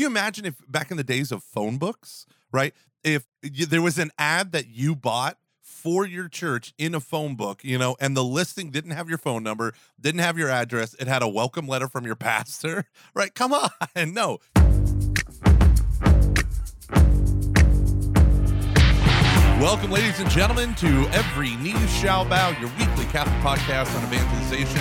you imagine if back in the days of phone books, right? If you, there was an ad that you bought for your church in a phone book, you know, and the listing didn't have your phone number, didn't have your address, it had a welcome letter from your pastor, right? Come on, no. Welcome, ladies and gentlemen, to Every Knee Shall Bow, your weekly Catholic podcast on evangelization.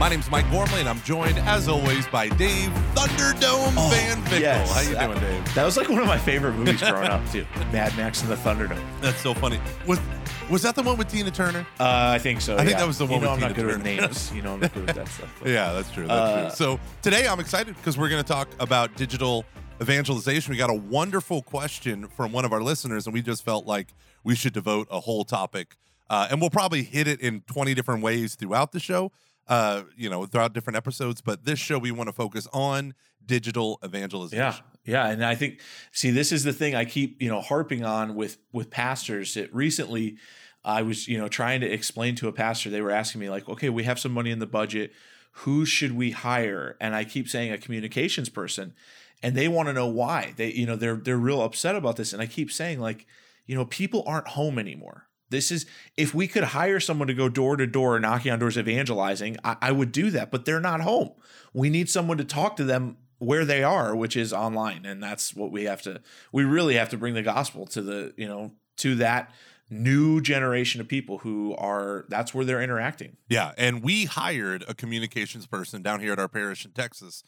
My name's Mike Gormley, and I'm joined, as always, by Dave Thunderdome Oh, Van Vickle. yes. How you doing, Dave? That was like one of my favorite movies growing up, too. Mad Max and the Thunderdome. That's so funny. Was was that the one with Tina Turner? Uh, I think so. I think yeah. that was the one You know, with I'm not Tina good with Turner. names. You know, I'm not good with that stuff. but- Yeah, that's true. That's Uh, true. So today I'm excited because we're going to talk about digital evangelization. We got a wonderful question from one of our listeners, and we just felt like we should devote a whole topic. Uh, and we'll probably hit it in 20 different ways throughout the show, uh, you know, throughout different episodes. But this show, we want to focus on digital evangelism. Yeah, yeah, and I think see this is the thing I keep you know harping on with with pastors. That recently I was you know trying to explain to a pastor. They were asking me like, okay, we have some money in the budget. Who should we hire? And I keep saying a communications person, and they want to know why. They you know they're they're real upset about this, and I keep saying like, you know, people aren't home anymore. This is if we could hire someone to go door to door knocking on doors evangelizing, I, I would do that, but they're not home. We need someone to talk to them where they are, which is online, and that's what we have to. We really have to bring the gospel to the you know to that new generation of people who are that's where they're interacting. Yeah, and we hired a communications person down here at our parish in Texas.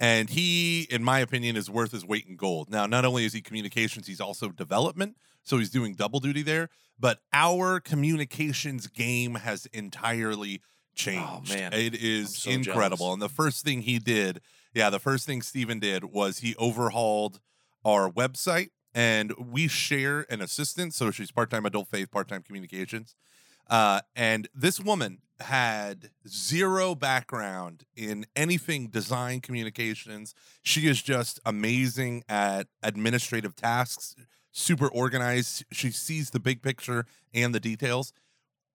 And he, in my opinion, is worth his weight in gold. Now, not only is he communications, he's also development. So he's doing double duty there. But our communications game has entirely changed. man. It is so incredible. jealous. And the first thing he did, yeah, the first thing Steven did was he overhauled our website. And we share an assistant. So she's part time adult faith, part time communications. Uh, and this woman had zero background in anything design communications. She is just amazing at administrative tasks, super organized. She sees the big picture and the details.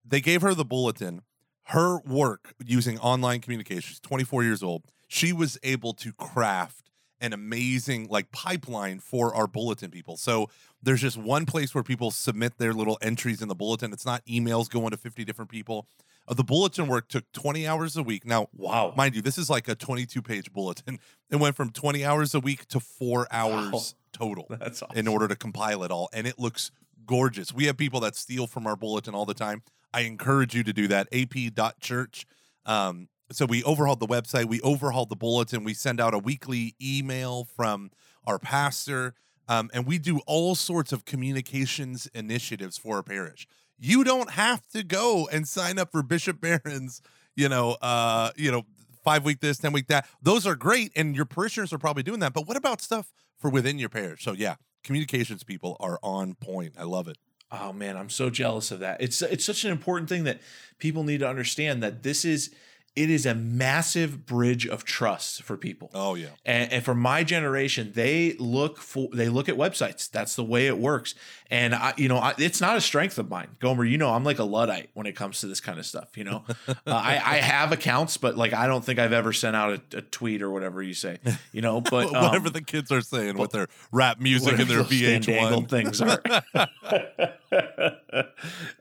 They gave her the bulletin. Her work using online communication, she's 24 years old, she was able to craft an amazing like pipeline for our bulletin people. So there's just one place where people submit their little entries in the bulletin. It's not emails going to 50 different people. Uh, the bulletin work took 20 hours a week. Now, Wow, mind you, this is like a 22 page bulletin. It went from 20 hours a week to four hours total that's awesome. in order to compile it all. And it looks gorgeous. We have people that steal from our bulletin all the time. I encourage you to do that. ap.church. Um, so we overhauled the website, we overhauled the bulletin, we send out a weekly email from our pastor, um, and we do all sorts of communications initiatives for our parish. You don't have to go and sign up for Bishop Barron's, you know, uh, you know, five week this, 10 week that. Those are great, and your parishioners are probably doing that. But what about stuff for within your parish? So yeah, communications people are on point. I love it. Oh man, I'm so jealous of that. It's it's such an important thing that people need to understand that this is it is a massive bridge of trust for people. Oh yeah. And, and for my generation, they look for they look at websites. That's the way it works. And I, you know, I, it's not a strength of mine, Gomer. You know, I'm like a luddite when it comes to this kind of stuff. You know, uh, I, I have accounts, but like I don't think I've ever sent out a, a tweet or whatever you say. You know, but um, whatever the kids are saying with their rap music and their VH1 things are.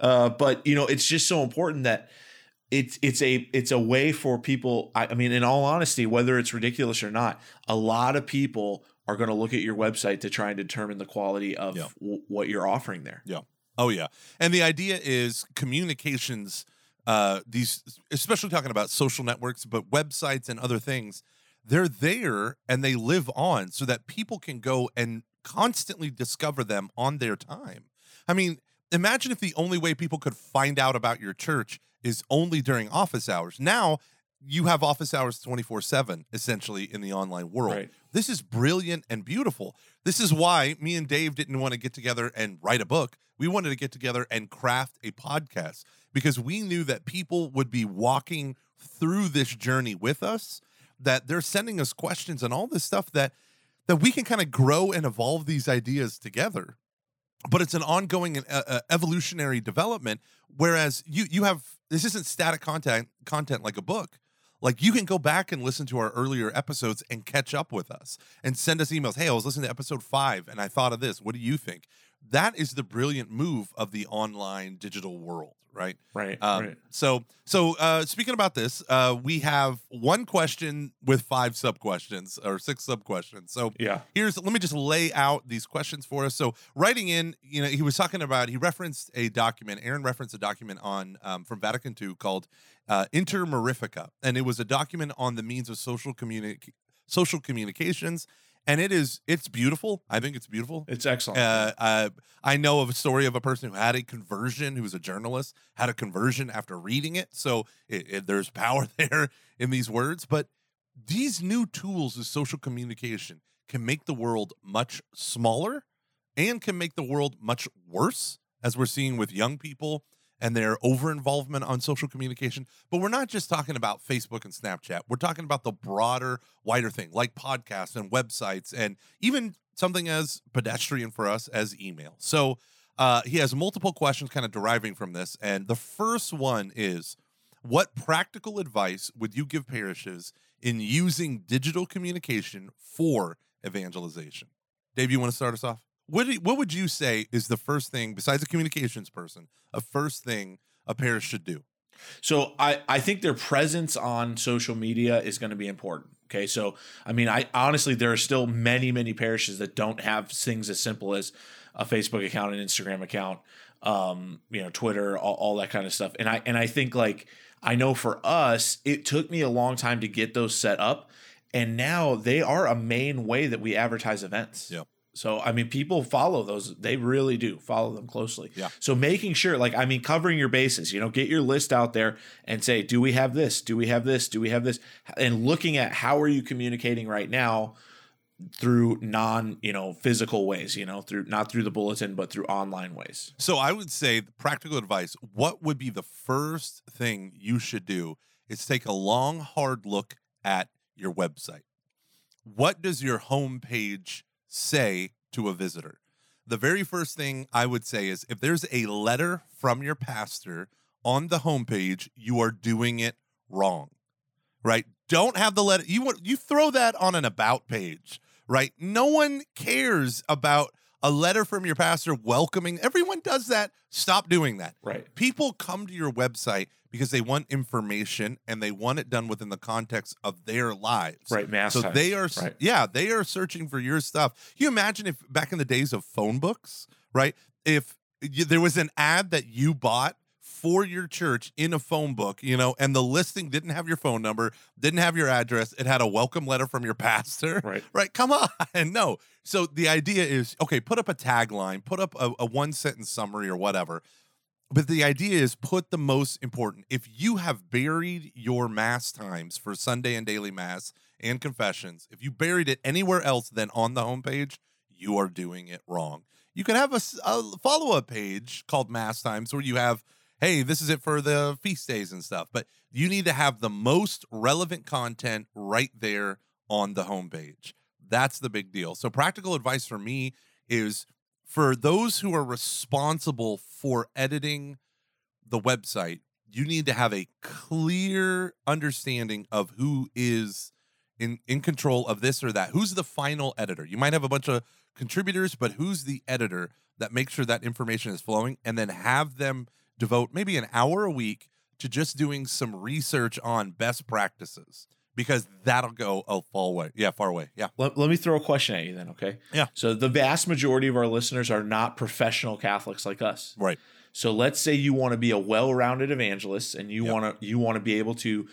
uh, but you know, it's just so important that it's it's a it's a way for people. I, I mean, in all honesty, whether it's ridiculous or not, a lot of people are going to look at your website to try and determine the quality of Yeah. w- what you're offering there. Yeah oh yeah, and the idea is communications. Uh, these, especially talking about social networks, but websites and other things, they're there and they live on, so that people can go and constantly discover them on their time. I mean, imagine if the only way people could find out about your church is only during office hours. Now you have office hours 24 7 essentially in the online world. Right. This is brilliant and beautiful. This is why me and Dave didn't want to get together and write a book. We wanted to get together and craft a podcast because we knew that people would be walking through this journey with us, that they're sending us questions and all this stuff that that we can kind of grow and evolve these ideas together. But it's an ongoing uh, uh, evolutionary development. Whereas you you have this isn't static content content like a book. Like you can go back and listen to our earlier episodes and catch up with us and send us emails. Hey, I was listening to episode five and I thought of this. What do you think? That is the brilliant move of the online digital world, right? Right. Um, right. So, so uh, speaking about this, uh, we have one question with five sub questions or six sub questions. So Yeah. here's let me just lay out these questions for us. So writing in, you know, he was talking about he referenced a document. Aaron referenced a document on um, from Vatican II called uh, Inter Mirifica, and it was a document on the means of social communi- social communications. And it is it's beautiful. I think it's beautiful. It's excellent. Uh, uh, I know of a story of a person who had a conversion, who was a journalist, had a conversion after reading it. So it, it- there's power there in these words. But these new tools of social communication can make the world much smaller and can make the world much worse, as we're seeing with young people and their over involvement on social communication. But we're not just talking about Facebook and Snapchat. We're talking about the broader, wider thing like podcasts and websites and even something as pedestrian for us as email. So uh, he has multiple questions kind of deriving from this. And the first one is what practical advice would you give parishes in using digital communication for evangelization? Dave, you want to start us off? What, do what would you say is the first thing, besides a communications person, a first thing a parish should do? So I, I think their presence on social media is going to be important. Okay. So, I mean, I honestly, there are still many, many parishes that don't have things as simple as a Facebook account, an Instagram account, um, you know, Twitter, all, all that kind of stuff. And I, and I think like, I know for us, it took me a long time to get those set up. And now they are a main way that we advertise events. Yep. So I mean, people follow those. They really do follow them closely. Yeah. So making sure, like, I mean, covering your bases. You know, get your list out there and say, do we have this? Do we have this? Do we have this? And looking at how are you communicating right now through non, you know, physical ways. You know, through not through the bulletin, but through online ways. So I would say practical advice, what would be the first thing you should do is take a long, hard look at your website. What does your homepage say to a visitor? The very first thing I would say is if there's a letter from your pastor on the homepage, you are doing it wrong. Right? Don't have the letter. You want you throw that on an about page, right? No one cares about a letter from your pastor welcoming. Everyone does that. Stop doing that. Right. People come to your website because they want information and they want it done within the context of their lives. Right. Mass. So times. they are, Right. yeah, they are searching for your stuff. You imagine if back in the days of phone books, right? If you, there was an ad that you bought for your church in a phone book, you know, and the listing didn't have your phone number, didn't have your address, it had a welcome letter from your pastor, Right. right? Come on, no. So the idea is, okay, put up a tagline, put up a, a one sentence summary or whatever. But the idea is put the most important. If you have buried your mass times for Sunday and daily mass and confessions, if you buried it anywhere else than on the homepage, you are doing it wrong. You can have a follow up page called Mass Times where you have, hey, this is it for the feast days and stuff. But you need to have the most relevant content right there on the homepage. That's the big deal. So, practical advice for me is for those who are responsible for editing the website, you need to have a clear understanding of who is in in control of this or that. Who's the final editor? You might have a bunch of contributors, but who's the editor that makes sure that information is flowing and then have them devote maybe an hour a week to just doing some research on best practices because that'll go a far way. Yeah, far away. Yeah. Let, let me throw a question at you then, okay? Yeah. So the vast majority of our listeners are not professional Catholics like us. Right. So let's say you want to be a well-rounded evangelist and you Yep. want to you want to be able to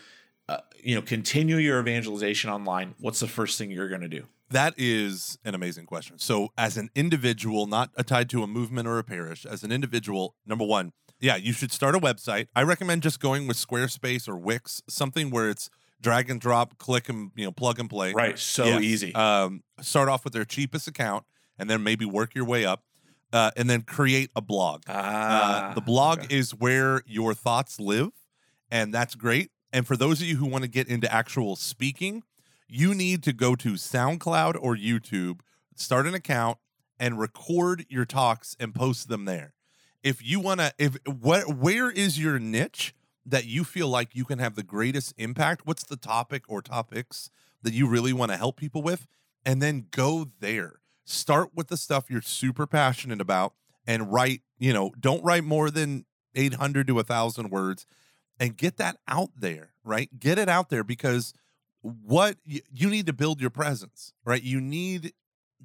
uh, you know continue your evangelization online. What's the first thing you're going to do? That is an amazing question. So, as an individual, not tied to a movement or a parish, as an individual, number one, yeah, you should start a website. I recommend just going with Squarespace or Wix, something where it's drag and drop, click and you know, plug and play. Right. So Yes. easy. Um, start off with their cheapest account, and then maybe work your way up, uh, and then create a blog. ah, Uh, the blog okay. is where your thoughts live, and that's great. And for those of you who want to get into actual speaking, you need to go to SoundCloud or YouTube, start an account, and record your talks and post them there. If you want to, if what, where is your niche? That you feel like you can have the greatest impact? What's the topic or topics that you really want to help people with? And then go there. Start with the stuff you're super passionate about and write, you know, don't write more than 800 to 1,000 words and get that out there, right? Get it out there because what you, need to build your presence, right? You need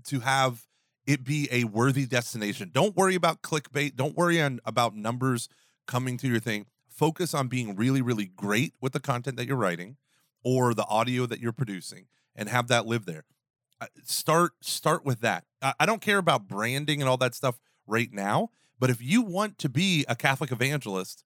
to have it be a worthy destination. Don't worry about clickbait. Don't worry on, about numbers coming to your thing. Focus on being really, really great with the content that you're writing or the audio that you're producing and have that live there. Uh, Start start with that. I, I don't care about branding and all that stuff right now, but if you want to be a Catholic evangelist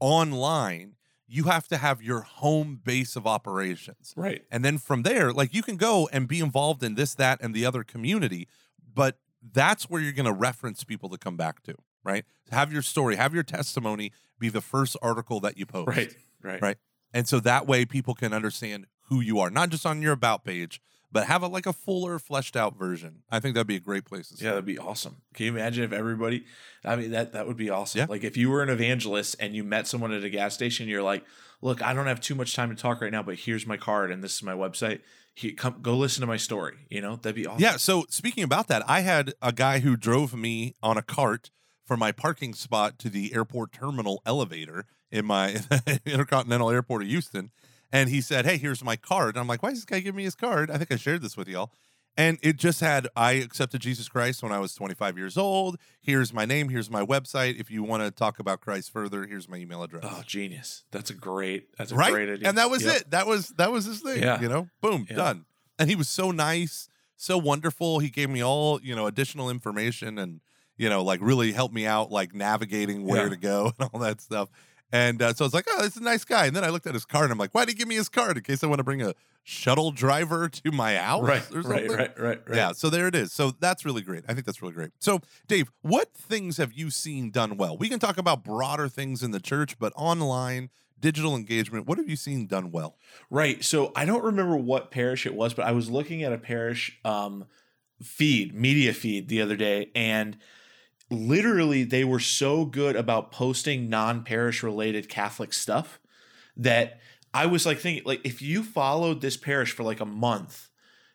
online, you have to have your home base of operations. Right. And then from there, like you can go and be involved in this, that, and the other community, but that's where you're going to reference people to come back to, right? Have your story, have your testimony be the first article that you post. Right. Right. Right. And so that way people can understand who you are, not just on your about page, but have a like a fuller, fleshed out version. I think that'd be a great place to Yeah, that'd be awesome. Can you imagine if everybody? I mean, that that would be awesome. Yeah. Like if you were an evangelist and you met someone at a gas station, you're like, "Look, I don't have too much time to talk right now, but here's my card and this is my website. He, come, go listen to my story. You know, that'd be awesome. Yeah. So speaking about that, I had a guy who drove me on a cart from my parking spot to the airport terminal elevator in my Intercontinental Airport of Houston. And he said, Hey, here's my card. And I'm like, Why does this guy give me his card? I think I shared this with y'all. And it just had, I accepted Jesus Christ when I was 25 years old. Here's my name. Here's my website. If you want to talk about Christ further, here's my email address. Oh, genius. That's a great. That's a right. great idea. And that was Yep. it. That was that was his thing. Yeah. You know, boom, Yeah. done. And he was so nice, so wonderful. He gave me all, you know, additional information and, you know, like really helped me out, like navigating where Yeah. to go and all that stuff. And uh, so I was like, oh, this is a nice guy. And then I looked at his card and I'm like, why did he give me his card? In case I want to bring a shuttle driver to my house Right. Right. Right. Right. Right. Yeah, so there it is. So that's really great. I think that's really great. So, Dave, what things have you seen done well? We can talk about broader things in the church, but online, digital engagement, what have you seen done well? Right. So I don't remember what parish it was, but I was looking at a parish um, feed, media feed the other day, and literally they were so good about posting non-parish related Catholic stuff that I was like thinking, like, if you followed this parish for like a month,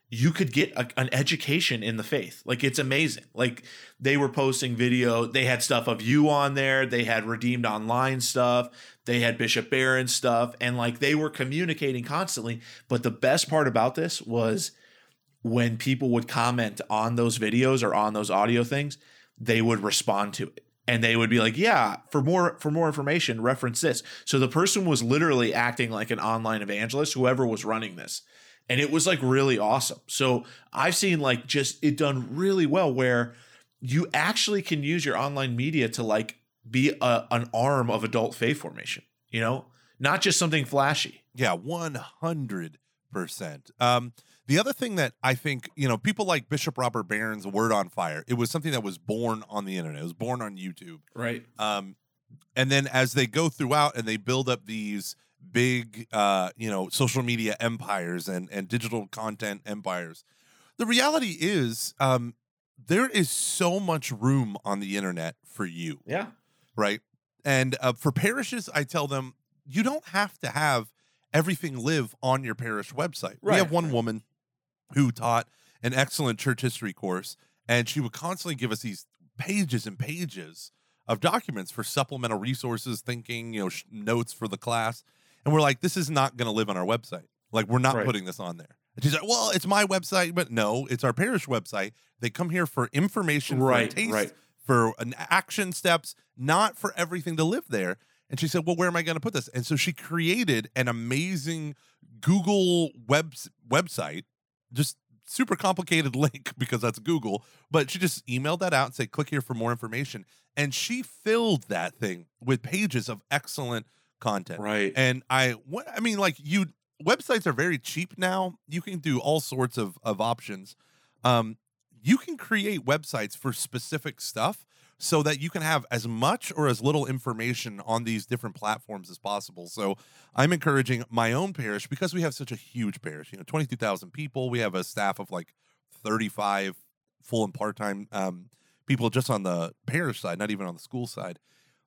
you could get a, an education in the faith. Like it's amazing. Like they were posting video. They had stuff of you on there. They had redeemed online stuff. They had Bishop Barron stuff, and like they were communicating constantly. But the best part about this was when people would comment on those videos or on those audio things, they would respond to it. And they would be like, "Yeah, for more for more information, reference this." So the person was literally acting like an online evangelist, whoever was running this and it was like really awesome. So I've seen like just it done really well where you actually can use your online media to like be a, an arm of adult faith formation, you know, not just something flashy. Yeah, 100%. Um, the other thing that I think, you know, people like Bishop Robert Barron's Word on Fire, it was something that was born on the internet. It was born on YouTube. Right. Um, and then as they go throughout and they build up these big, uh, you know, social media empires and, and digital content empires, the reality is um, there is so much room on the internet for you Yeah. right? And uh, for parishes, I tell them you don't have to have everything live on your parish website. We have one woman who taught an excellent church history course, and she would constantly give us these pages and pages of documents for supplemental resources, thinking, you know, sh- notes for the class. And we're like, this is not going to live on our website. Like, we're not Right. putting this on there. And she's like, well, it's my website, but no, it's our parish website. They come here for information, for Right, taste, right. for an action steps, not for everything to live there. And she said, "Well, where am I going to put this?" And so she created an amazing Google web website, just super complicated link because that's Google, but she just emailed that out and said, "Click here for more information." And she filled that thing with pages of excellent content. Right. And I, what I mean, like you, websites are very cheap now. You can do all sorts of of options. Um, you can create websites for specific stuff so that you can have as much or as little information on these different platforms as possible. So I'm encouraging my own parish because we have such a huge parish, you know, 22,000 people. We have a staff of like 35 full and part time um, people just on the parish side, not even on the school side.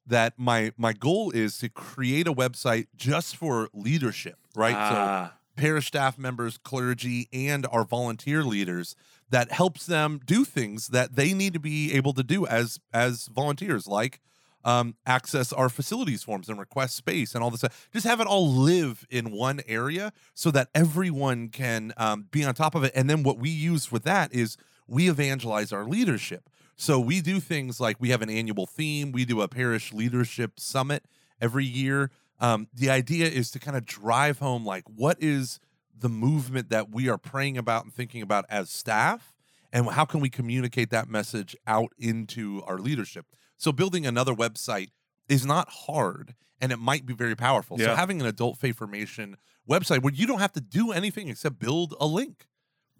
that my my goal is to create a website just for leadership, right? so Ah, parish staff members, clergy, and our volunteer leaders that helps them do things that they need to be able to do as as volunteers, like um, access our facilities forms and request space and all this. stuff. Just have it all live in one area so that everyone can um, be on top of it. And then what we use with that is we evangelize our leadership. So we do things like we have an annual theme. We do a parish leadership summit every year. Um, the idea is to kind of drive home like what is the movement that we are praying about and thinking about as staff, and how can we communicate that message out into our leadership. So building another website is not hard, and it might be very powerful. So having an adult faith formation website where you don't have to do anything except build a link.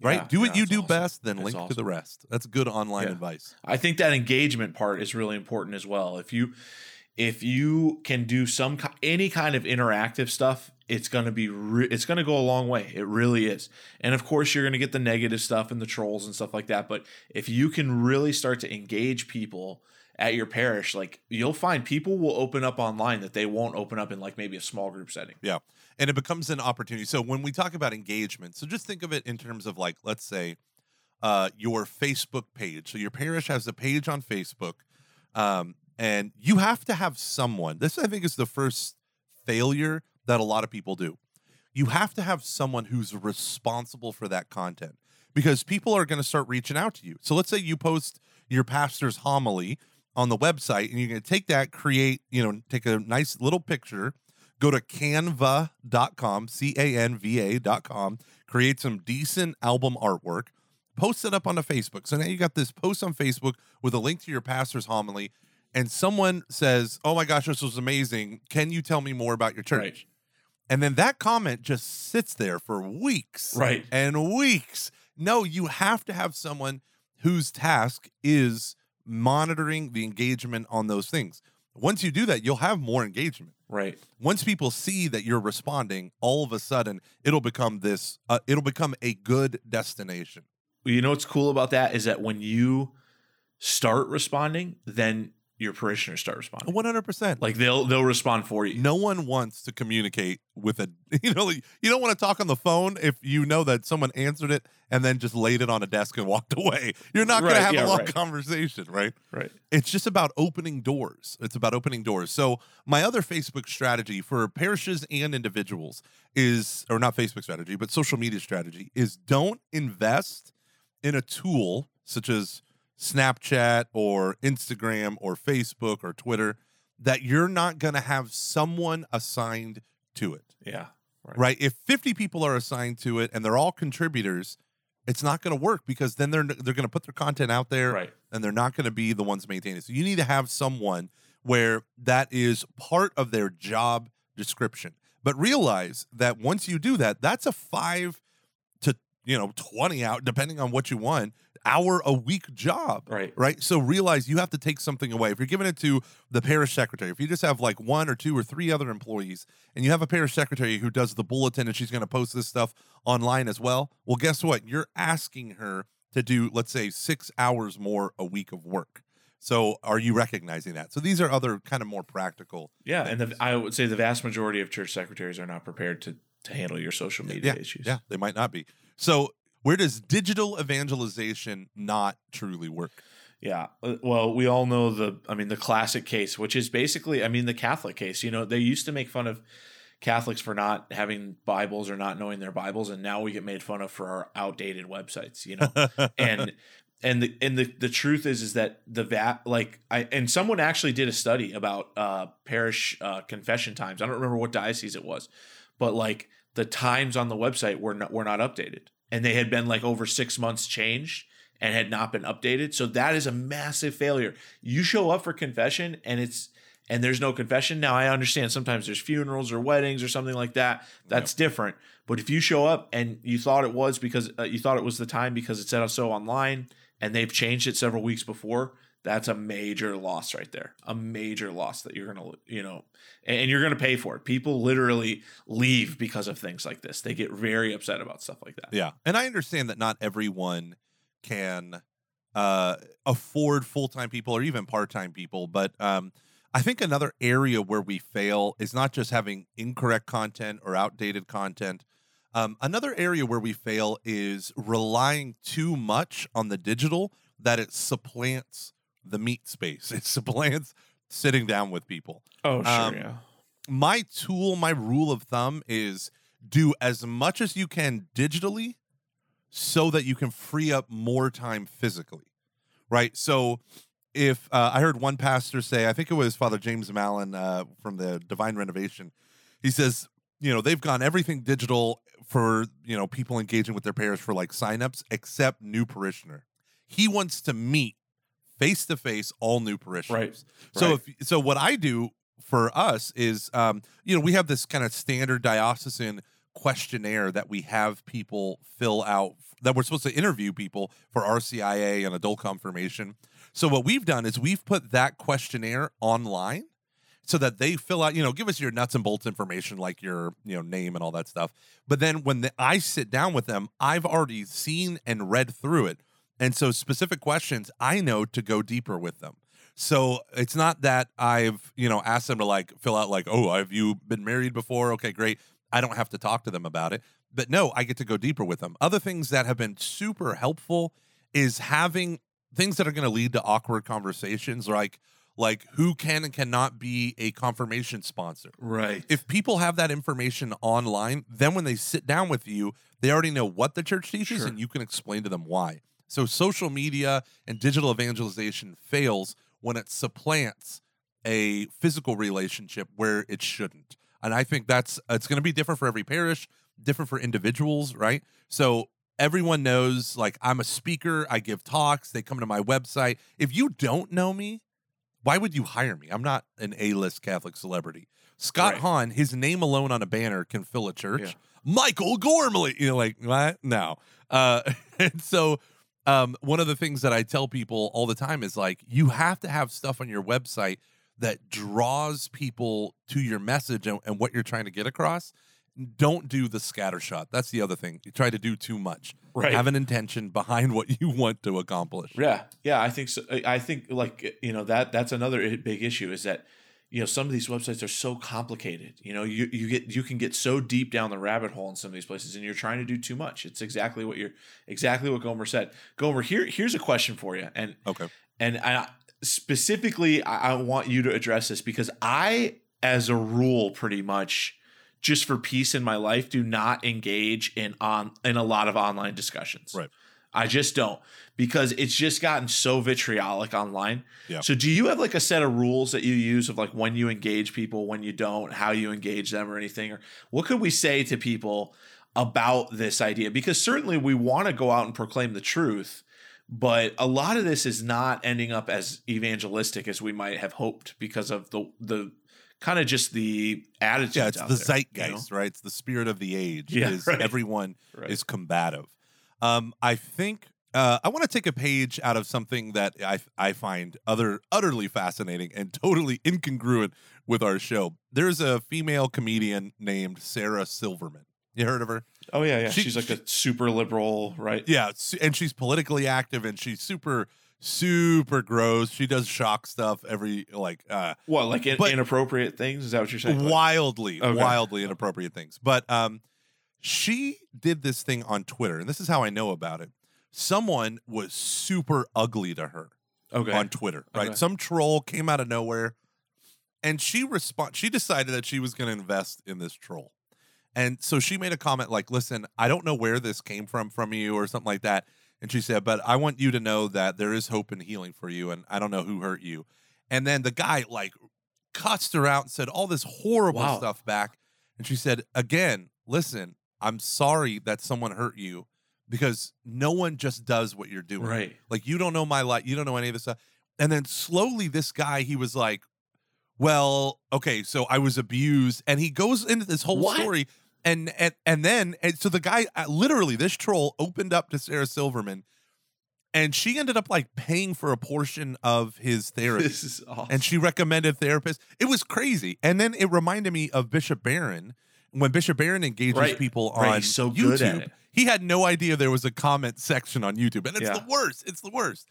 Right? Yeah, do what yeah, you do awesome. best, then It's link to the rest. That's good online Yeah. advice. I think that engagement part is really important as well. If you if you can do some any kind of interactive stuff, it's going to be re- it's going to go a long way. It really is. And of course, you're going to get the negative stuff and the trolls and stuff like that, but if you can really start to engage people at your parish, like you'll find people will open up online that they won't open up in like maybe a small group setting. Yeah. And it becomes an opportunity. So when we talk about engagement, so just think of it in terms of like, let's say, uh, your Facebook page. So your parish has a page on Facebook, um, and you have to have someone. This, I think, is the first failure that a lot of people do. You have to have someone who's responsible for that content because people are going to start reaching out to you. So let's say you post your pastor's homily on the website and you're going to take that, create, you know, take a nice little picture, go to canva.com, C A N V A.com, create some decent album artwork, post it up onto Facebook. So now you got this post on Facebook with a link to your pastor's homily, and someone says, Oh my gosh, this was amazing. Can you tell me more about your church? Right. And then that comment just sits there for weeks Right. and weeks. No, you have to have someone whose task is monitoring the engagement on those things. Once you do that, you'll have more engagement. Right. Once people see that you're responding, all of a sudden it'll become this uh, it'll become a good destination. You know what's cool about that is that when you start responding, then your parishioners start responding. 100%. Like they'll they'll respond for you. no one wants to communicate with a you know like, you don't want to talk on the phone if you know that someone answered it and then just laid it on a desk and walked away you're not going Right, to have yeah, a long right. conversation right Right. it's just about opening doors it's about opening doors so my other facebook strategy for parishes and individuals is or not facebook strategy but social media strategy is don't invest in a tool such as snapchat or instagram or facebook or twitter that you're not going to have someone assigned to it Yeah. right if 50 people are assigned to it and they're all contributors it's not going to work because then they're they're going to put their content out there Right. and they're not going to be the ones maintaining it. So you need to have someone where that is part of their job description. But realize that once you do that, that's a five to you know 20 out, depending on what you want, hour a week job. Right. Right. So realize you have to take something away. If you're giving it to the parish secretary, if you just have like one or two or three other employees and you have a parish secretary who does the bulletin and she's going to post this stuff online as well, well, guess what? You're asking her to do, let's say, six hours more a week of work. So are you recognizing that? So these are other kind of more practical. Yeah. And the. I would say the vast majority of church secretaries are not prepared to to handle your social media issues. Yeah, they might not be. So where does digital evangelization not truly work? Yeah. Uh, Well, we all know the, I mean, the classic case, which is basically, I mean, the Catholic case. You know, they used to make fun of Catholics for not having Bibles or not knowing their Bibles, and now we get made fun of for our outdated websites. You know, and and the and the, the truth is is that the va like I and someone actually did a study about uh parish uh confession times. I don't remember what diocese it was, but like the times on the website were not were not updated, and they had been like over six months changed and had not been updated. So that is a massive failure. You show up for confession and it's and there's no confession. Now I understand sometimes there's funerals or weddings or something like that. That's different. But if you show up and you thought it was because uh, you thought it was the time because it said so online and they've changed it several weeks before, that's a major loss right there. A major loss that you're going to, you know, and you're going to pay for it. People literally leave because of things like this. They get very upset about stuff like that. Yeah. And I understand that not everyone can uh afford full-time people or even part-time people, but um I think another area where we fail is not just having incorrect content or outdated content. Um, another area where we fail is relying too much on the digital that it supplants the meat space. It supplants sitting down with people. Oh, sure, Um, yeah. My tool, my rule of thumb is do as much as you can digitally so that you can free up more time physically. Right? So if uh, I heard one pastor say, I think it was Father James Mallon uh, from the Divine Renovation, he says, you know, they've gone everything digital for, you know, people engaging with their parish for like signups except new parishioner. He wants to meet face to face all new parishioners. Right. So right. if so what I do for us is um, you know, we have this kind of standard diocesan questionnaire that we have people fill out that we're supposed to interview people for RCIA and adult confirmation. So what we've done is we've put that questionnaire online so that they fill out, you know, give us your nuts and bolts information like your, you know, name and all that stuff. But then when the, I sit down with them, I've already seen and read through it. And so specific questions I know to go deeper with them. So it's not that I've, you know, asked them to like fill out like, "Oh, have you been married before?" Okay, great. I don't have to talk to them about it. But no, I get to go deeper with them. Other things that have been super helpful is having things that are going to lead to awkward conversations like like who can and cannot be a confirmation sponsor. Right. If people have that information online, then when they sit down with you, they already know what the church teaches Sure. and you can explain to them why. So social media and digital evangelization fails when it supplants a physical relationship where it shouldn't. And I think that's it's going to be different for every parish, different for individuals, right? So everyone knows like I'm a speaker, I give talks, they come to my website. If you don't know me, why would you hire me? I'm not an A-list Catholic celebrity. Scott Right. Hahn, his name alone on a banner can fill a church. Yeah. Michael Gormley, you know, like what? No. Uh, and so, um, one of the things that I tell people all the time is like, you have to have stuff on your website that draws people to your message and, and what you're trying to get across. Don't do the scattershot. That's the other thing. You try to do too much. Right. Have an intention behind what you want to accomplish. Yeah, yeah, I think so. I I think like you know that that's another big issue is that you know some of these websites are so complicated. You know, you you get you can get so deep down the rabbit hole in some of these places, and you're trying to do too much. It's exactly what you're exactly what Gomer said. Gomer, here here's a question for you, and Okay. and I specifically I, I want you to address this because I, as a rule, pretty much just for peace in my life, do not engage in on in a lot of online discussions. Right. I just don't because it's just gotten so vitriolic online. Yeah. So do you have like a set of rules that you use of like when you engage people, when you don't, how you engage them or anything? Or what could we say to people about this idea? Because certainly we want to go out and proclaim the truth, but a lot of this is not ending up as evangelistic as we might have hoped because of the the kind of just the attitude. Yeah, it's the there, you know? zeitgeist, right? It's the spirit of the age. Yeah, is right. everyone Right. is combative. Um, I think uh, I want to take a page out of something that I I find other utterly fascinating and totally incongruent with our show. There's a female comedian named Sarah Silverman. You heard of her? Oh yeah, yeah. She- She's like a super liberal, right? Yeah, and she's politically active and she's super super gross. She does shock stuff every like uh What, like in, inappropriate things? Is that what you're saying? Wildly Okay. wildly inappropriate things but um she did this thing on twitter and this is how i know about it someone was super ugly to her okay. on twitter right Okay. some troll came out of nowhere and she respond she decided that she was going to invest in this troll and so she made a comment like listen i don't know where this came from from you or something like that and she said but i want you to know that there is hope and healing for you and i don't know who hurt you and then the guy like cussed her out and said all this horrible Wow. stuff back and she said again listen i'm sorry that someone hurt you because no one just does what you're doing right. like you don't know my life, you don't know any of this stuff. And then slowly this guy, he was like, Well, okay, so I was abused. And he goes into this whole What? story. And and and then and so the guy uh, literally this troll opened up to Sarah Silverman and she ended up like paying for a portion of his therapy. This is awesome. and she recommended therapists. It was crazy. And then it reminded me of Bishop Barron when Bishop Barron engages Right. people on he's so YouTube. good at it. He had no idea there was a comment section on YouTube, and it's Yeah. the worst. It's the worst.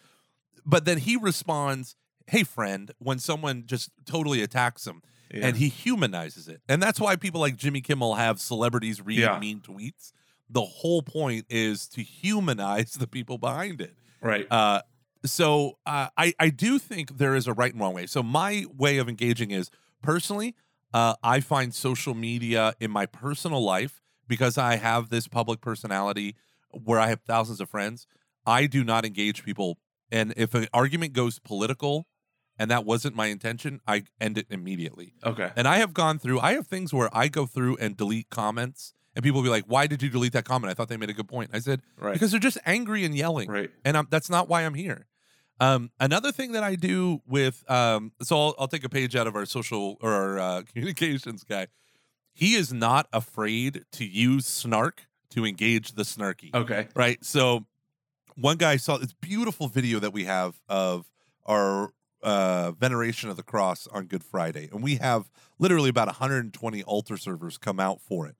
But then he responds, hey friend when someone just totally attacks him Yeah. and he humanizes it. And that's why people like Jimmy Kimmel have celebrities read Yeah. mean tweets. The whole point is to humanize the people behind it. right. Uh, so uh, I I do think there is a right and wrong way. So my way of engaging is personally, uh, I find social media in my personal life because I have this public personality where I have thousands of friends. I do not engage people, and if an argument goes political, and that wasn't my intention, I end it immediately. okay. And I have gone through, I have things where I go through and delete comments, and people will be like, Why did you delete that comment? I thought they made a good point. I said, Right. Because they're just angry and yelling. right. And I'm, that's not why I'm here. Um, another thing that I do with, um, so I'll, I'll take a page out of our social or our uh, communications guy. He is not afraid to use snark to engage the snarky Okay. right? So one guy saw this beautiful video that we have of our uh, veneration of the cross on Good Friday, and we have literally about 120 altar servers come out for it,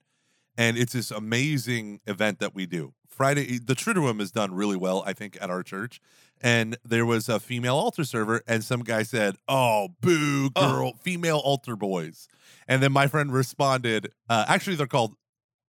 and it's this amazing event that we do. Friday, the Triduum is done really well, I think, at our church. And there was a female altar server, and some guy said, "Oh, boo, Oh. girl, female altar boys." And then my friend responded, uh, "Actually, they're called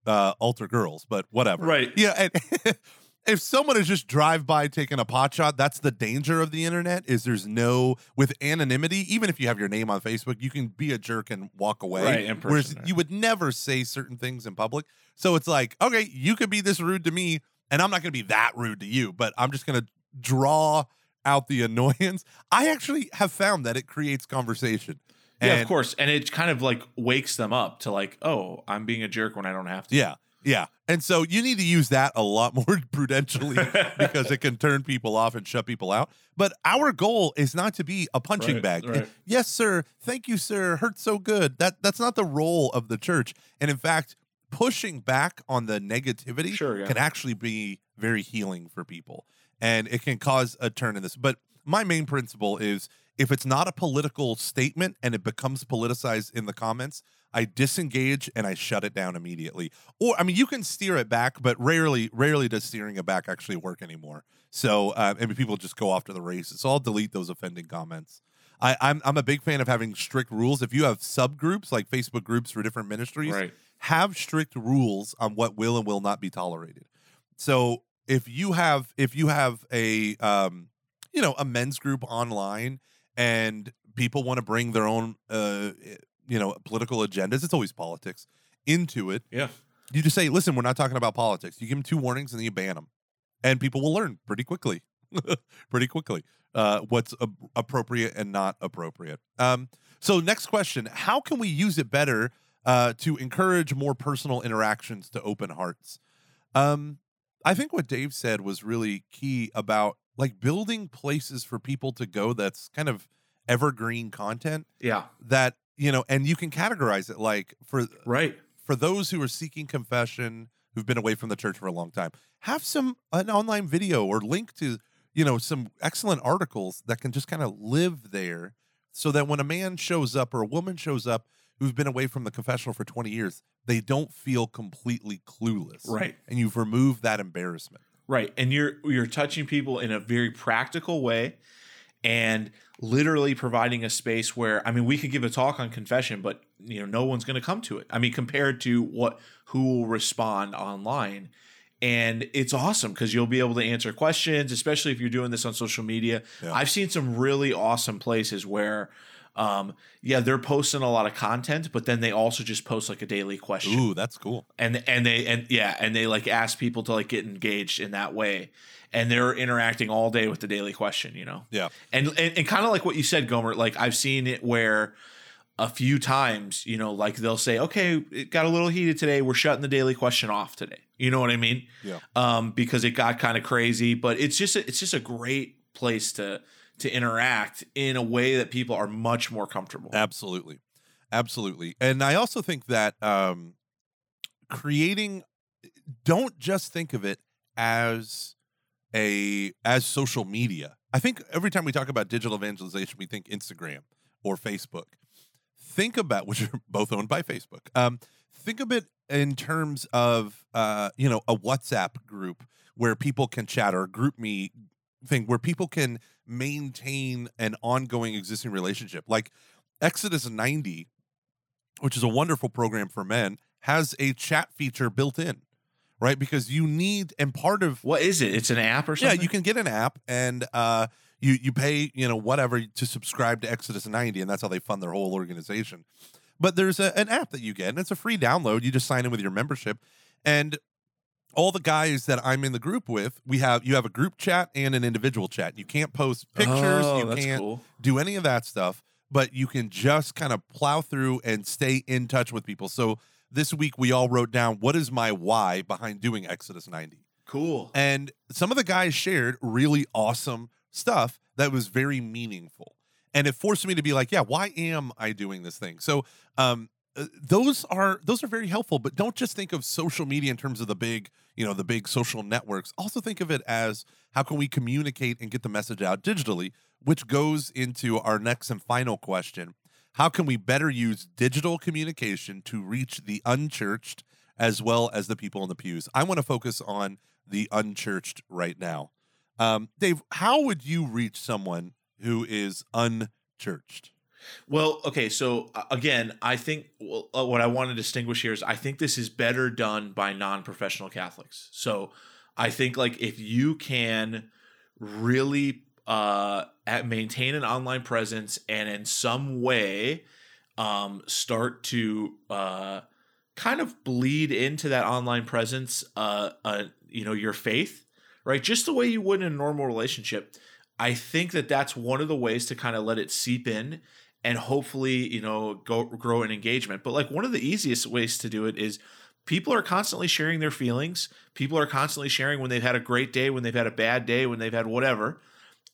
uh, altar girls, but whatever." Right. Yeah, and if someone is just drive by taking a pot shot, that's the danger of the internet. Is there's no with anonymity. Even if you have your name on Facebook, you can be a jerk and walk away. Right, in Whereas right. you would never say certain things in public. So it's like, okay, you could be this rude to me, and I'm not going to be that rude to you, but I'm just going to draw out the annoyance. I actually have found that it creates conversation. yeah, And- of course. And it kind of like wakes them up to like, oh, I'm being a jerk when I don't have to. Yeah. Yeah. And so you need to use that a lot more prudentially because it can turn people off and shut people out. But our goal is not to be a punching Right, bag. right. Yes, sir. Thank you, sir. Hurt so good. That that's not the role of the church. And in fact, pushing back on the negativity Sure, yeah. can actually be very healing for people. And it can cause a turn in this. But my main principle is if it's not a political statement and it becomes politicized in the comments, I disengage and I shut it down immediately. Or I mean, you can steer it back, but rarely, rarely does steering it back actually work anymore. So, uh, I mean, people just go off to the races. So I'll delete those offending comments. I, I'm I'm a big fan of having strict rules. If you have subgroups like Facebook groups for different ministries, Right. have strict rules on what will and will not be tolerated. So if you have if you have a um you know a men's group online and people want to bring their own uh you know political agendas, it's always politics into it. Yeah. You just say, "Listen, we're not talking about politics." You give them two warnings and then you ban them, and people will learn pretty quickly, pretty quickly uh, what's a- appropriate and not appropriate. Um, so, next question: How can we use it better uh, to encourage more personal interactions to open hearts? Um, I think what Dave said was really key about like building places for people to go. That's kind of evergreen content Yeah. that you know, and you can categorize it like for Right. for those who are seeking confession who've been away from the church for a long time have some an online video or link to you know some excellent articles that can just kind of live there so that when a man shows up or a woman shows up who's been away from the confessional for 20 years they don't feel completely clueless Right. and you've removed that embarrassment Right. And you're you're touching people in a very practical way and literally providing a space where I mean we could give a talk on confession but you know no one's going to come to it. I mean compared to what who will respond online and it's awesome cuz you'll be able to answer questions especially if you're doing this on social media. Yeah. I've seen some really awesome places where um yeah they're posting a lot of content but then they also just post like a daily question. Ooh that's cool. And and they and yeah and they like ask people to like get engaged in that way. And they're interacting all day with the daily question you know? Yeah. And and, and kind of like what you said gomer like i've seen it where a few times you know like they'll say okay it got a little heated today. We're shutting the daily question off today. You know what i mean? Yeah. um because it got kind of crazy but it's just a, it's just a great place to to interact in a way that people are much more comfortable Absolutely. Absolutely. And I also think that um creating don't just think of it as a as social media. I think every time we talk about digital evangelization, we think Instagram or Facebook. Think about which are both owned by Facebook. Um, think of it in terms of uh, you know, a WhatsApp group where people can chat or GroupMe thing where people can maintain an ongoing existing relationship. Like Exodus 90, which is a wonderful program for men, has a chat feature built in, right? Because you need, and part of What is it? It's an app or something? yeah, you can get an app and uh, you you pay you know whatever to subscribe to Exodus 90, and that's how they fund their whole organization. But there's a, an app that you get, and it's a free download. You just sign in with your membership, and all the guys that I'm in the group with, we have you have a group chat and an individual chat. You can't post pictures, Oh, you can't cool. do any of that stuff, but you can just kind of plow through and stay in touch with people. So this week we all wrote down what is my why behind doing Exodus 90. Cool. And some of the guys shared really awesome stuff that was very meaningful. And it forced me to be like, yeah, why am I doing this thing? So um uh, those are those are very helpful, but don't just think of social media in terms of the big, you know, the big social networks. Also think of it as how can we communicate and get the message out digitally, which goes into our next and final question. How can we better use digital communication to reach the unchurched as well as the people in the pews? I want to focus on the unchurched right now. Um, Dave, how would you reach someone who is unchurched? Well, okay, so uh, again, I think uh, what I want to distinguish here is I think this is better done by non-professional Catholics. So I think like if you can really uh maintain an online presence and in some way um start to uh kind of bleed into that online presence uh uh you know your faith right just the way you would in a normal relationship i think that that's one of the ways to kind of let it seep in and hopefully you know go grow an engagement. But like one of the easiest ways to do it is people are constantly sharing their feelings. People are constantly sharing when they've had a great day when they've had a bad day when they've had whatever.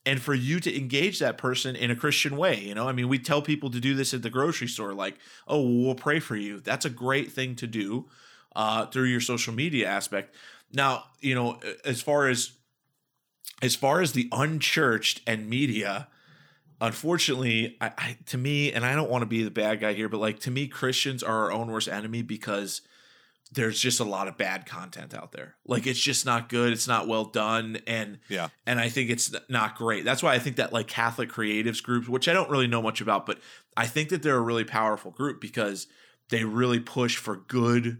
And for you to engage that person in a christian way you know? I mean we tell people to do this at the grocery store like oh we'll pray for you. That's a great thing to do uh, through your social media aspect. Now you know as far as as far as the unchurched and media unfortunately I, I to me and i don't want to be the bad guy here but like to me christians are our own worst enemy because there's just a lot of bad content out there like it's just not good it's not well done and Yeah. and i think it's not great that's why i think that like catholic creatives groups which i don't really know much about but i think that they're a really powerful group because they really push for good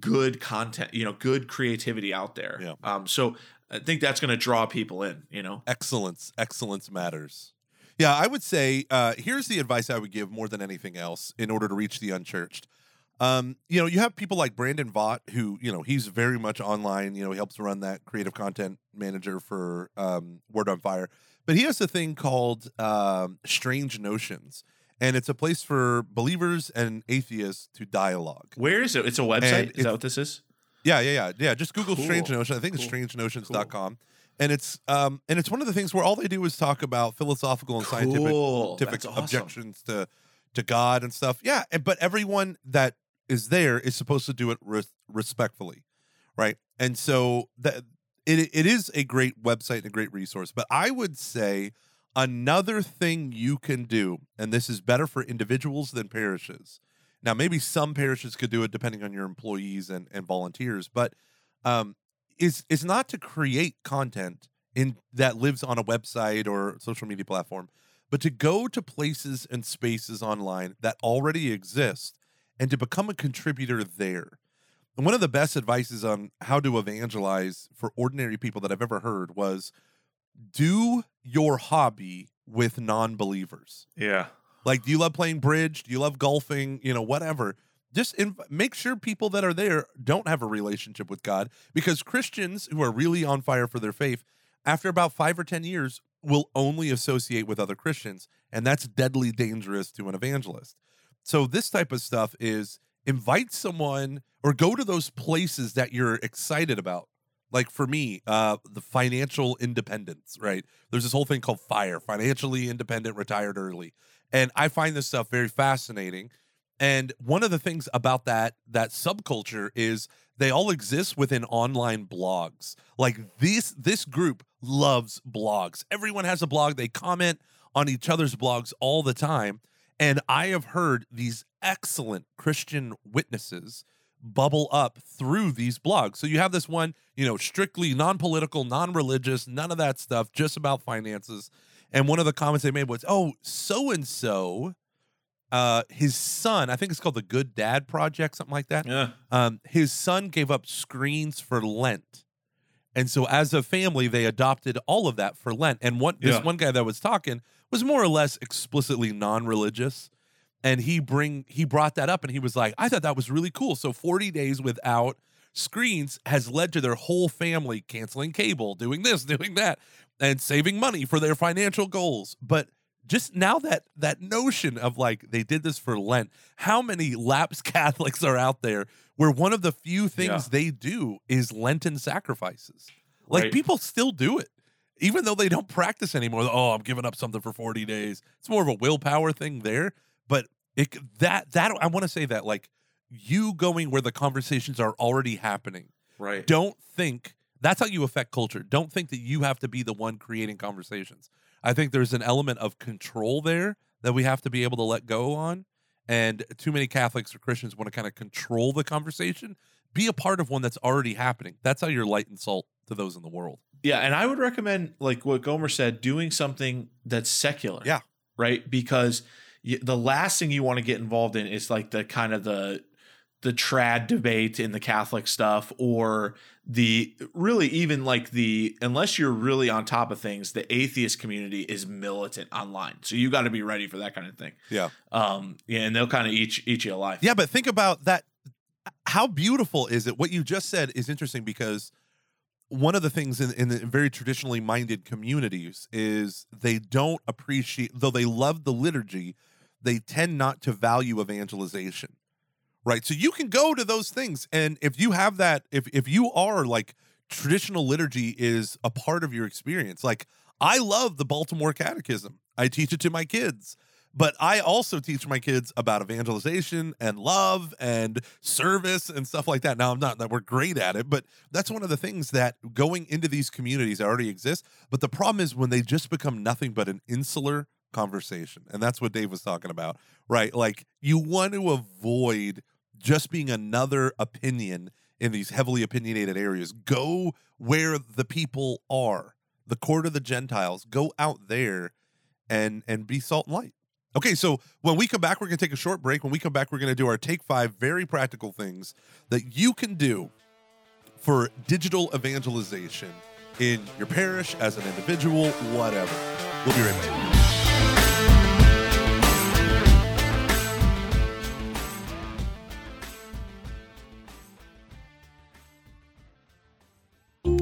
good content you know good creativity out there Yeah. um so i think that's going to draw people in you know Excellence. Excellence matters. Yeah, I would say uh, here's the advice I would give more than anything else in order to reach the unchurched. Um, you know, you have people like Brandon Vogt, who, you know, he's very much online. You know, he helps run that creative content manager for um, Word on Fire. But he has a thing called um, Strange Notions. And it's a place for believers and atheists to dialogue. where is it it's a website And is that what this is Yeah, yeah, yeah, yeah. Just Google Cool. Strange Notions. I think it's Cool. And it's um and it's one of the things where all they do is talk about philosophical and scientific Cool. scientific awesome. objections to to God and stuff. Yeah, and, but everyone that is there is supposed to do it res- respectfully, right? And so that it it is a great website and a great resource. But I would say another thing you can do, and this is better for individuals than parishes. Now, maybe some parishes could do it depending on your employees and, and volunteers, but um, is is not to create content in that lives on a website or social media platform, but to go to places and spaces online that already exist and to become a contributor there. And one of the best advices on how to evangelize for ordinary people that I've ever heard was do your hobby with non-believers. yeah Like, do you love playing bridge? Do you love golfing? You know, whatever. Just inv- make sure people that are there don't have a relationship with God because Christians who are really on fire for their faith, after about five or 10 years, will only associate with other Christians. And that's deadly dangerous to an evangelist. So, this type of stuff is invite someone or go to those places that you're excited about. Like for me, uh, the financial independence, right? There's this whole thing called FIRE, financially independent, retired early. And I find this stuff very fascinating. And one of the things about that that subculture is they all exist within online blogs. Like this this group loves blogs. Everyone has a blog. They comment on each other's blogs all the time. And I have heard these excellent Christian witnesses bubble up through these blogs. So you have this one, you know, strictly non-political, non-religious, none of that stuff, just about finances. And one of the comments they made was, "Oh, so and so, uh, his son, I think it's called the Good Dad Project, something like that. Yeah. Um, his son gave up screens for Lent." And so as a family, they adopted all of that for Lent. And one this Yeah. one guy that was talking was more or less explicitly non-religious. And he bring he brought that up and he was like, I thought that was really cool. So 40 days without screens has led to their whole family canceling cable, doing this, doing that, and saving money for their financial goals. But just now that that notion of like they did this for Lent, how many lapsed Catholics are out there where one of the few things Yeah. they do is Lenten sacrifices? Like Right. people still do it. Even though they don't practice anymore, oh, I'm giving up something for 40 days. It's more of a willpower thing there. But it that that I want to say that like you going where the conversations are already happening Right. don't think that's how you affect culture. Don't think that you have to be the one creating conversations. I think there's an element of control there that we have to be able to let go on. And too many Catholics or Christians want to kind of control the conversation. Be a part of one that's already happening. That's how you're light and salt to those in the world. Yeah, and I would recommend, like what Gomer said, doing something that's secular. Yeah. right. Because the last thing you want to get involved in is like the kind of the the trad debate in the Catholic stuff, or the really even like the unless you're really on top of things, the atheist community is militant online. So you got to be ready for that kind of thing. Yeah. Um. Yeah, and they'll kind of eat eat you alive. Yeah, but think about that. How beautiful is it? What you just said is interesting because one of the things in, in the very traditionally minded communities is they don't appreciate, though they love the liturgy, they tend not to value evangelization. Right. So you can go to those things. And if you have that, if if you are like traditional liturgy is a part of your experience, like I love the Baltimore Catechism. I teach it to my kids. But I also teach my kids about evangelization and love and service and stuff like that. Now, I'm not that we're great at it, but that's one of the things that going into these communities already exist. But the problem is when they just become nothing but an insular conversation. And that's what Dave was talking about, right? Like you want to avoid just being another opinion in these heavily opinionated areas. Go where the people are, the court of the Gentiles. Go out there and and be salt and light. Okay, so when we come back, we're going to take a short break. When we come back, we're going to do our take five very practical things that you can do for digital evangelization in your parish, as an individual, whatever. We'll be right back.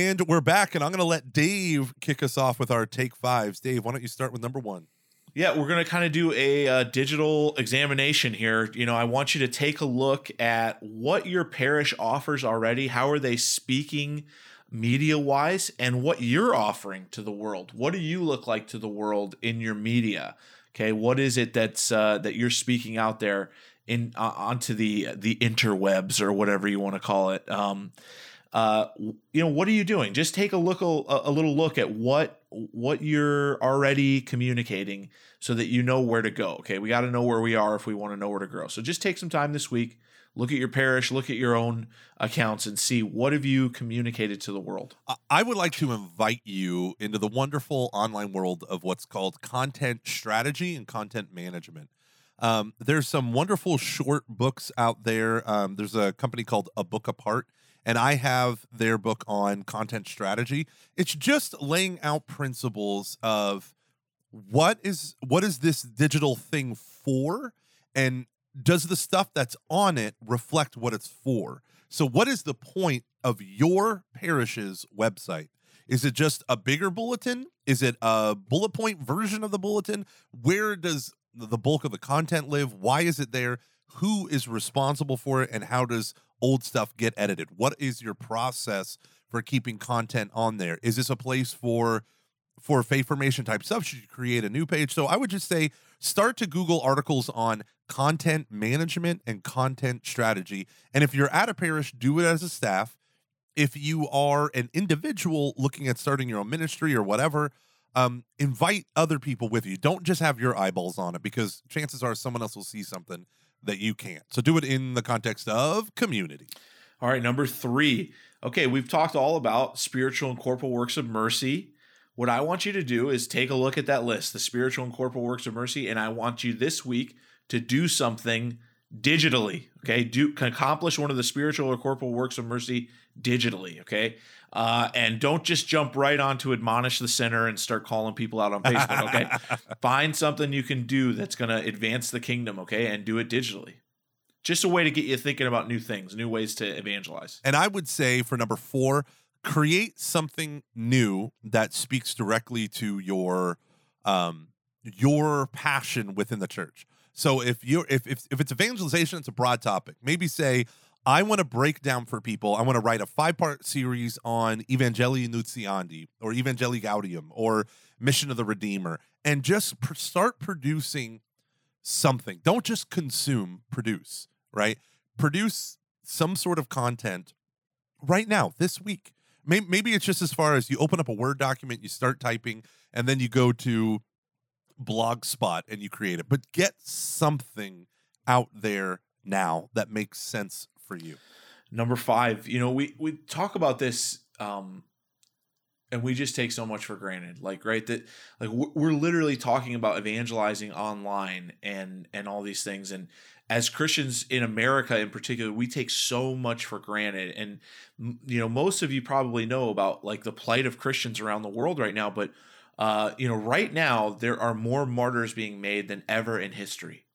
And we're back, and I'm going to let Dave kick us off with our take fives. Dave, why don't you start with number one? Yeah, we're going to kind of do a uh, digital examination here. You know, I want you to take a look at what your parish offers already. How are they speaking media wise and what you're offering to the world? What do you look like to the world in your media? Okay, what is it that's uh, that you're speaking out there in uh, onto the the interwebs or whatever you want to call it? Um, uh, you know, what are you doing? Just take a look, a, a little look at what what you're already communicating, so that you know where to go. Okay, we got to know where we are if we want to know where to grow. So just take some time this week, look at your parish, look at your own accounts, and see what have you communicated to the world. I- would like to invite you into the wonderful online world of what's called content strategy and content management. Um, there's some wonderful short books out there. Um, there's a company called A Book Apart, and I have their book on content strategy. It's just laying out principles of what is what is this digital thing for, and does the stuff that's on it reflect what it's for? So, what is the point of your parish's website? Is it just a bigger bulletin? Is it a bullet point version of the bulletin? Where does the bulk of the content live? Why is it there? Who is responsible for it? And how does old stuff get edited? What is your process for keeping content on there? Is this a place for for faith formation type stuff? Should you create a new page? So I would just say start to Google articles on content management and content strategy. And if you're at a parish, do it as a staff. If you are an individual looking at starting your own ministry or whatever, um, invite other people with you. Don't just have your eyeballs on it because chances are someone else will see something that you can't. So do it in the context of community. All right, number three. Okay, we've talked all about spiritual and corporal works of mercy. What I want you to do is take a look at that list, the spiritual and corporal works of mercy, and I want you this week to do something digitally. Okay, do accomplish one of the spiritual or corporal works of mercy digitally. Okay, uh, and don't just jump right on to admonish the sinner and start calling people out on Facebook. Okay, find something you can do that's going to advance the kingdom. Okay, and do it digitally. Just a way to get you thinking about new things, new ways to evangelize. And I would say for number four, create something new that speaks directly to your um, your passion within the church. So if you if, if if it's evangelization, it's a broad topic. Maybe say, I want to break down for people. I want to write a five part series on Evangelii Nuntiandi or Evangelii Gaudium or Mission of the Redeemer, and just pr- start producing something. Don't just consume, produce. Right, produce some sort of content right now this week. Maybe it's just as far as you open up a Word document, you start typing, and then you go to Blogspot and you create it. But get something out there now that makes sense for you. Number five, you know, we we talk about this, um, and we just take so much for granted. Like, right, that like we're literally talking about evangelizing online and and all these things, and as Christians in America in particular, we take so much for granted. And, you know, most of you probably know about like the plight of Christians around the world right now. But, uh, you know, right now, there are more martyrs being made than ever in history.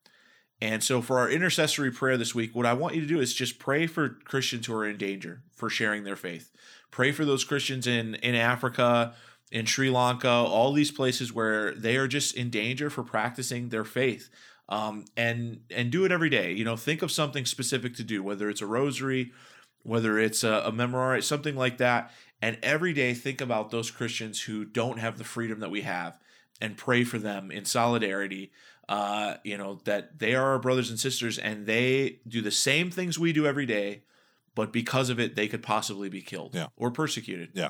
And so for our intercessory prayer this week, what I want you to do is just pray for Christians who are in danger for sharing their faith. Pray for those Christians in, in Africa, in Sri Lanka, all these places where they are just in danger for practicing their faith um, and and do it every day. You know, think of something specific to do, whether it's a rosary, whether it's a, a something like that. And every day, think about those Christians who don't have the freedom that we have, and pray for them in solidarity. Uh, you know that they are our brothers and sisters, and they do the same things we do every day, but because of it, they could possibly be killed yeah. or persecuted. Yeah.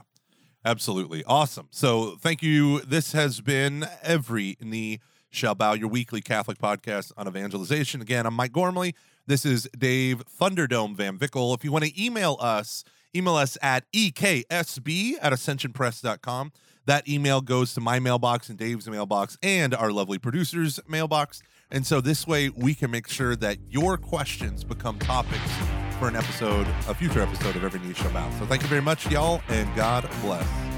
Absolutely. Awesome. So thank you. This has been every knee shall bow your weekly Catholic podcast on evangelization. Again, I'm Mike Gormley. This is Dave Thunderdome Van Vickle. If you want to email us, email us at eksb at ascensionpress.com. That email goes to my mailbox and Dave's mailbox and our lovely producer's mailbox. And so this way we can make sure that your questions become topics for an episode, a future episode of Every Shall Bow. So thank you very much, y'all, and God bless.